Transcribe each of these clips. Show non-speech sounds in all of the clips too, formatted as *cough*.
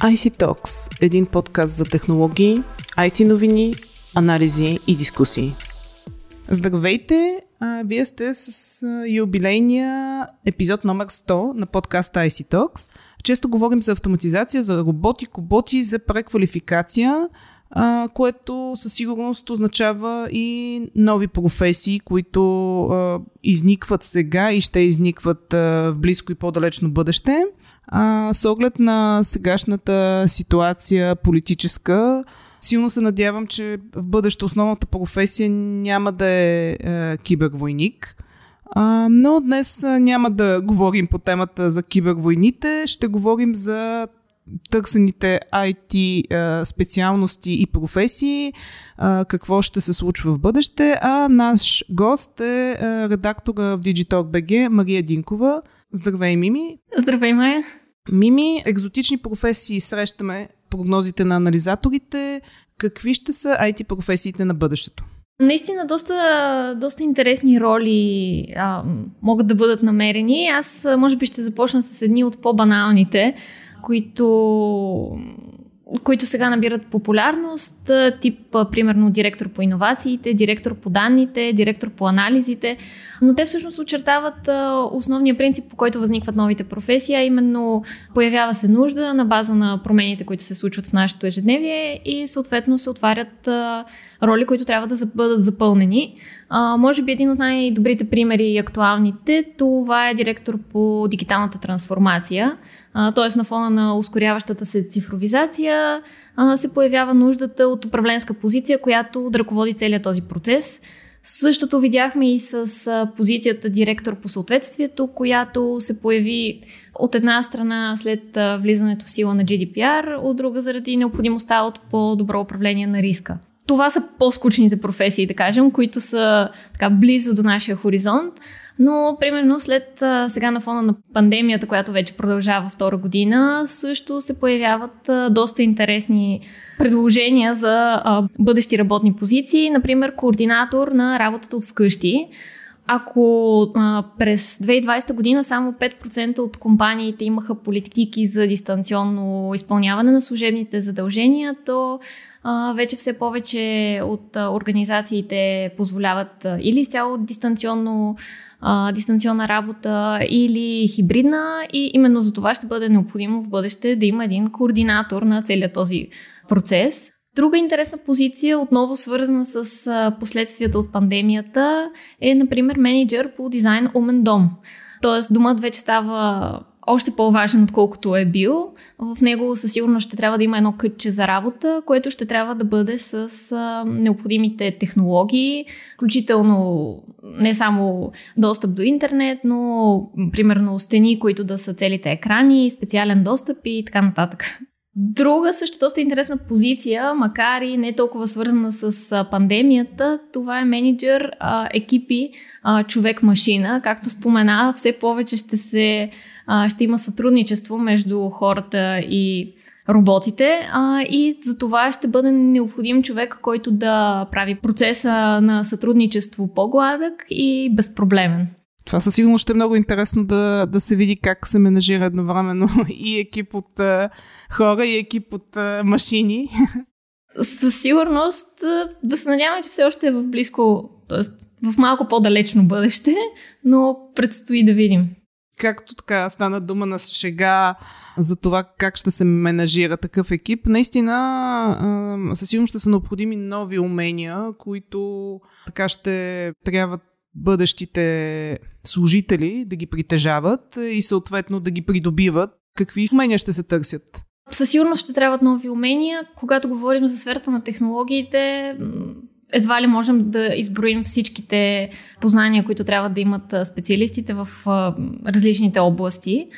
IC Talks – един подкаст за технологии, IT новини, анализи и дискусии. Здравейте! Вие сте с а, юбилейния епизод номер 100 на подкаста IC Talks. Често говорим за автоматизация, за роботи, коботи, за преквалификация, което със сигурност означава и нови професии, които изникват сега и ще изникват в близко и по-далечно бъдеще. А, с оглед на сегашната ситуация политическа, силно се надявам, че в бъдеще основната професия няма да е, е кибервойник. А, но днес няма да говорим по темата за кибервойните, ще говорим за търсените IT специалности и професии, какво ще се случва в бъдеще, а наш гост е редактора в Digitalk.bg Мария Динкова. Здравей, Мими! Здравей, Майя! Мими, екзотични професии срещаме прогнозите на анализаторите. Какви ще са IT професиите на бъдещето? Наистина, доста, доста интересни роли а, могат да бъдат намерени. Аз, може би, ще започна с едни от по-баналните, които които сега набират популярност, тип, примерно, директор по иновациите, директор по данните, директор по анализите, но те всъщност очертават основния принцип, по който възникват новите професии, а именно появява се нужда на база на промените, които се случват в нашето ежедневие и съответно се отварят роли, които трябва да бъдат запълнени. може би един от най-добрите примери и актуалните, това е директор по дигиталната трансформация, т.е. на фона на ускоряващата се цифровизация се появява нуждата от управленска позиция, която да ръководи целият този процес. Същото видяхме и с позицията директор по съответствието, която се появи от една страна след влизането в сила на GDPR, от друга заради необходимостта от по-добро управление на риска. Това са по-скучните професии, да кажем, които са така близо до нашия хоризонт. Но, примерно, след сега на фона на пандемията, която вече продължава втора година, също се появяват доста интересни предложения за бъдещи работни позиции. Например, координатор на работата от вкъщи. Ако а, през 2020 година само 5% от компаниите имаха политики за дистанционно изпълняване на служебните задължения, то а, вече все повече от а, организациите позволяват а, или изцяло дистанционно а, дистанционна работа или хибридна и именно за това ще бъде необходимо в бъдеще да има един координатор на целият този процес. Друга интересна позиция, отново свързана с последствията от пандемията, е, например, менеджер по дизайн умен дом. Тоест, домът вече става още по-важен, отколкото е бил. В него със сигурност ще трябва да има едно кътче за работа, което ще трябва да бъде с а, необходимите технологии, включително не само достъп до интернет, но примерно стени, които да са целите екрани, специален достъп и така нататък. Друга също доста интересна позиция, макар и не толкова свързана с пандемията, това е менеджер а, екипи а, човек-машина. Както спомена, все повече ще, се, а, ще има сътрудничество между хората и роботите а, и за това ще бъде необходим човек, който да прави процеса на сътрудничество по-гладък и безпроблемен. Това със сигурност ще е много интересно да, да се види как се менажира едновременно *laughs* и екип от а, хора, и екип от а, машини. *laughs* Със сигурност да се надяваме, че все още е в близко, т.е. в малко по-далечно бъдеще, но предстои да видим. Както така стана дума на шега за това как ще се менажира такъв екип, наистина със сигурност ще са необходими нови умения, които така ще трябват бъдещите служители да ги притежават и съответно да ги придобиват. Какви умения ще се търсят? Със сигурност ще трябват нови умения. Когато говорим за сферата на технологиите, едва ли можем да изброим всичките познания, които трябва да имат специалистите в различните области.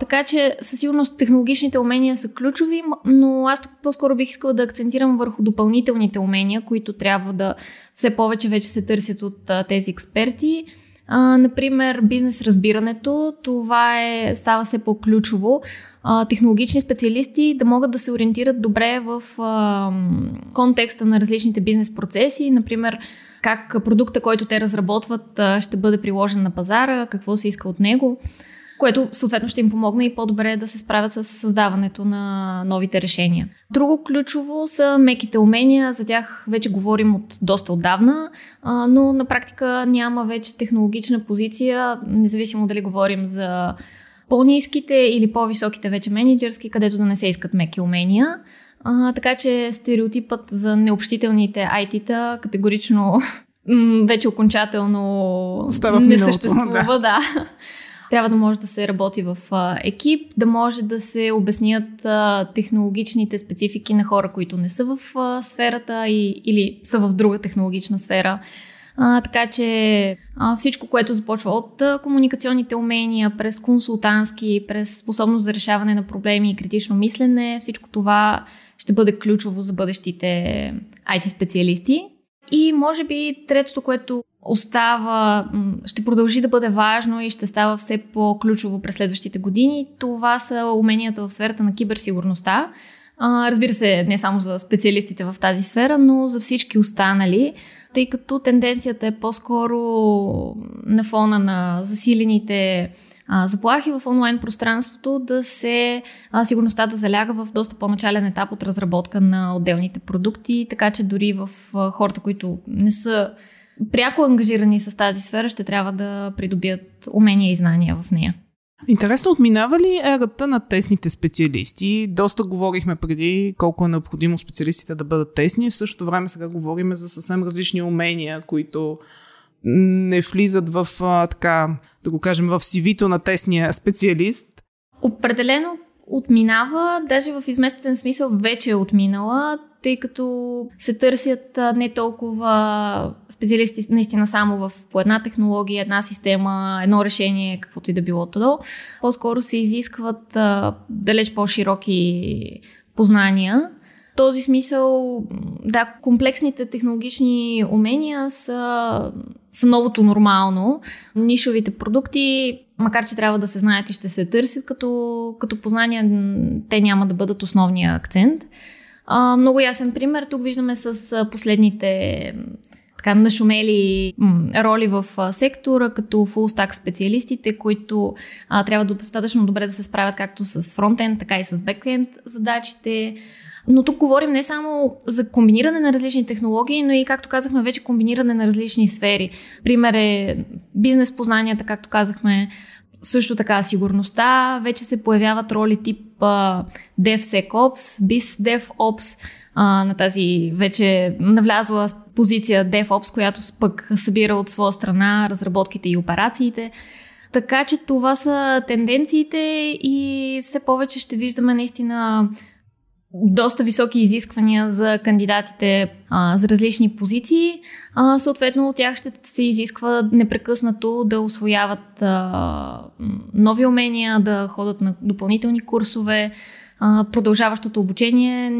Така че със сигурност технологичните умения са ключови, но аз тук по-скоро бих искала да акцентирам върху допълнителните умения, които трябва да все повече вече се търсят от а, тези експерти. А, например, бизнес разбирането, това е, става все по-ключово. А, технологични специалисти да могат да се ориентират добре в а, контекста на различните бизнес процеси, например, как продукта, който те разработват, ще бъде приложен на пазара, какво се иска от него. Което съответно ще им помогне и по-добре да се справят с създаването на новите решения. Друго ключово са меките умения, за тях вече говорим от доста отдавна, но на практика няма вече технологична позиция, независимо дали говорим за по-низките или по-високите вече менеджерски, където да не се искат меки умения. А, така че стереотипът за необщителните IT-та категорично *laughs* вече окончателно Става не миналото, съществува. Да. Трябва да може да се работи в екип, да може да се обяснят технологичните специфики на хора, които не са в сферата и, или са в друга технологична сфера. А, така че а, всичко, което започва от а, комуникационните умения, през консултантски, през способност за решаване на проблеми и критично мислене, всичко това ще бъде ключово за бъдещите IT специалисти. И може би третото, което остава, ще продължи да бъде важно и ще става все по-ключово през следващите години, това са уменията в сферата на киберсигурността. Разбира се, не само за специалистите в тази сфера, но за всички останали, тъй като тенденцията е по-скоро на фона на засилените заплахи в онлайн пространството да се а, сигурността да заляга в доста по-начален етап от разработка на отделните продукти, така че дори в а, хората, които не са пряко ангажирани с тази сфера, ще трябва да придобият умения и знания в нея. Интересно, отминава ли ерата на тесните специалисти? Доста говорихме преди колко е необходимо специалистите да бъдат тесни. В същото време сега говорим за съвсем различни умения, които не влизат в, а, така, да го кажем, в сивито на тесния специалист. Определено отминава, даже в изместен смисъл вече е отминала, тъй като се търсят не толкова специалисти наистина само в по една технология, една система, едно решение, каквото и да било то. По-скоро се изискват а, далеч по-широки познания този смисъл, да, комплексните технологични умения са, са новото нормално. Нишовите продукти, макар че трябва да се знаят и ще се търсят като, като познания, те няма да бъдат основния акцент. А, много ясен пример тук виждаме с последните така нашумели роли в сектора, като full stack специалистите, които а, трябва достатъчно добре да се справят както с фронтенд, така и с бекенд задачите. Но тук говорим не само за комбиниране на различни технологии, но и, както казахме, вече комбиниране на различни сфери. Пример е бизнес познанията, както казахме, също така сигурността. Вече се появяват роли тип uh, DevSecOps, BizDevOps, uh, на тази вече навлязла позиция DevOps, която пък събира от своя страна разработките и операциите. Така че това са тенденциите и все повече ще виждаме наистина доста високи изисквания за кандидатите а, за различни позиции. А, съответно, от тях ще се изисква непрекъснато да освояват а, нови умения, да ходят на допълнителни курсове. А, продължаващото обучение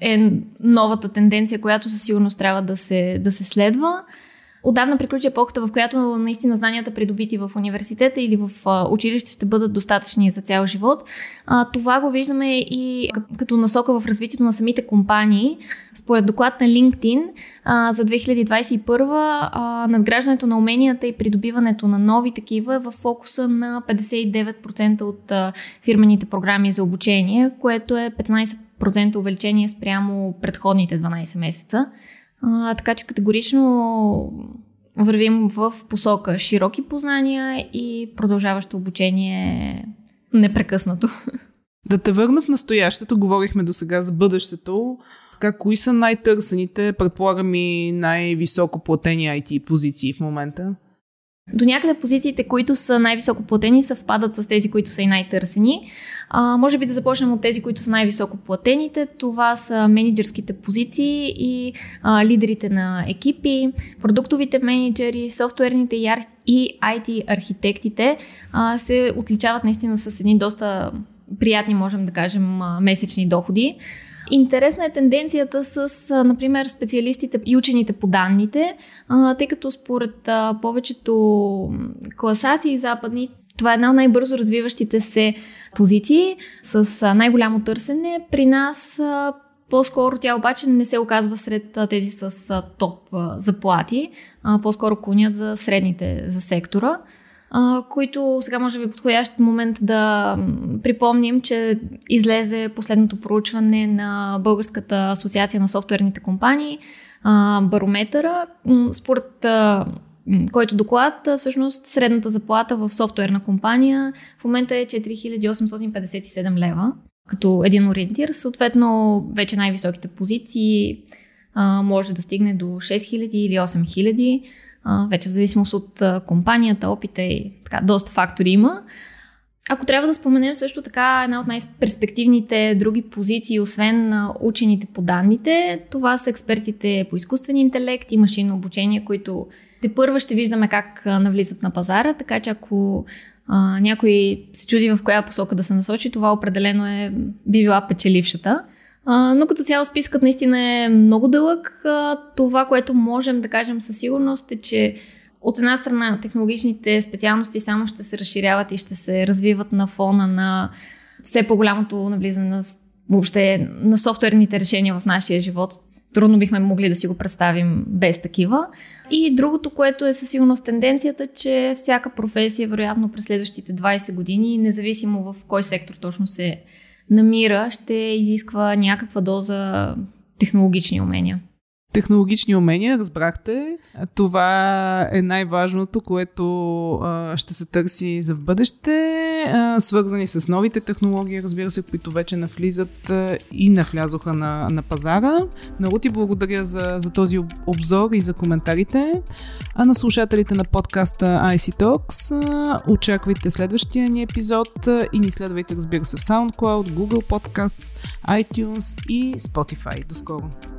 е новата тенденция, която със сигурност трябва да се, да се следва. Отдавна приключи епохата, в която наистина знанията, придобити в университета или в училище, ще бъдат достатъчни за цял живот. Това го виждаме и като насока в развитието на самите компании. Според доклад на LinkedIn за 2021 а, надграждането на уменията и придобиването на нови такива е в фокуса на 59% от фирмените програми за обучение, което е 15% увеличение спрямо предходните 12 месеца. А, така че категорично вървим в посока широки познания и продължаващо обучение непрекъснато. Да те върна в настоящето, говорихме до сега за бъдещето. Така, кои са най-търсените, предполагам и най-високо платени IT позиции в момента? До някъде позициите, които са най-високо платени, съвпадат с тези, които са и най-търсени. А, може би да започнем от тези, които са най-високо платените. Това са менеджерските позиции и а, лидерите на екипи, продуктовите менеджери, софтуерните и IT архитектите а, се отличават наистина с едни доста приятни, можем да кажем, месечни доходи. Интересна е тенденцията с, например, специалистите и учените по данните, тъй като според повечето класации западни, това е една от най-бързо развиващите се позиции с най-голямо търсене. При нас по-скоро тя обаче не се оказва сред тези с топ заплати, по-скоро клонят за средните за сектора. Които сега може би е подходящ момент да припомним, че излезе последното проучване на Българската асоциация на софтуерните компании, а, барометъра, според а, който доклад, всъщност средната заплата в софтуерна компания в момента е 4857 лева като един ориентир. Съответно, вече най-високите позиции а, може да стигне до 6000 или 8000, вече в зависимост от компанията, опита и така, доста фактори има. Ако трябва да споменем също така една от най-перспективните други позиции, освен учените по данните, това са експертите по изкуствен интелект и машинно обучение, които те първа ще виждаме как навлизат на пазара, така че ако а, някой се чуди в коя посока да се насочи, това определено е би била печелившата. Но като цяло спискът наистина е много дълъг. Това, което можем да кажем със сигурност е, че от една страна технологичните специалности само ще се разширяват и ще се развиват на фона на все по-голямото навлизане на въобще на софтуерните решения в нашия живот. Трудно бихме могли да си го представим без такива. И другото, което е със сигурност тенденцията, че всяка професия, вероятно през следващите 20 години, независимо в кой сектор точно се намира, ще изисква някаква доза технологични умения технологични умения, разбрахте. Това е най-важното, което а, ще се търси за в бъдеще, а, свързани с новите технологии, разбира се, които вече навлизат а, и навлязоха на, на пазара. Много ти благодаря за, за този обзор и за коментарите. А на слушателите на подкаста IC Talks очаквайте следващия ни епизод и ни следвайте, разбира се, в SoundCloud, Google Podcasts, iTunes и Spotify. До скоро!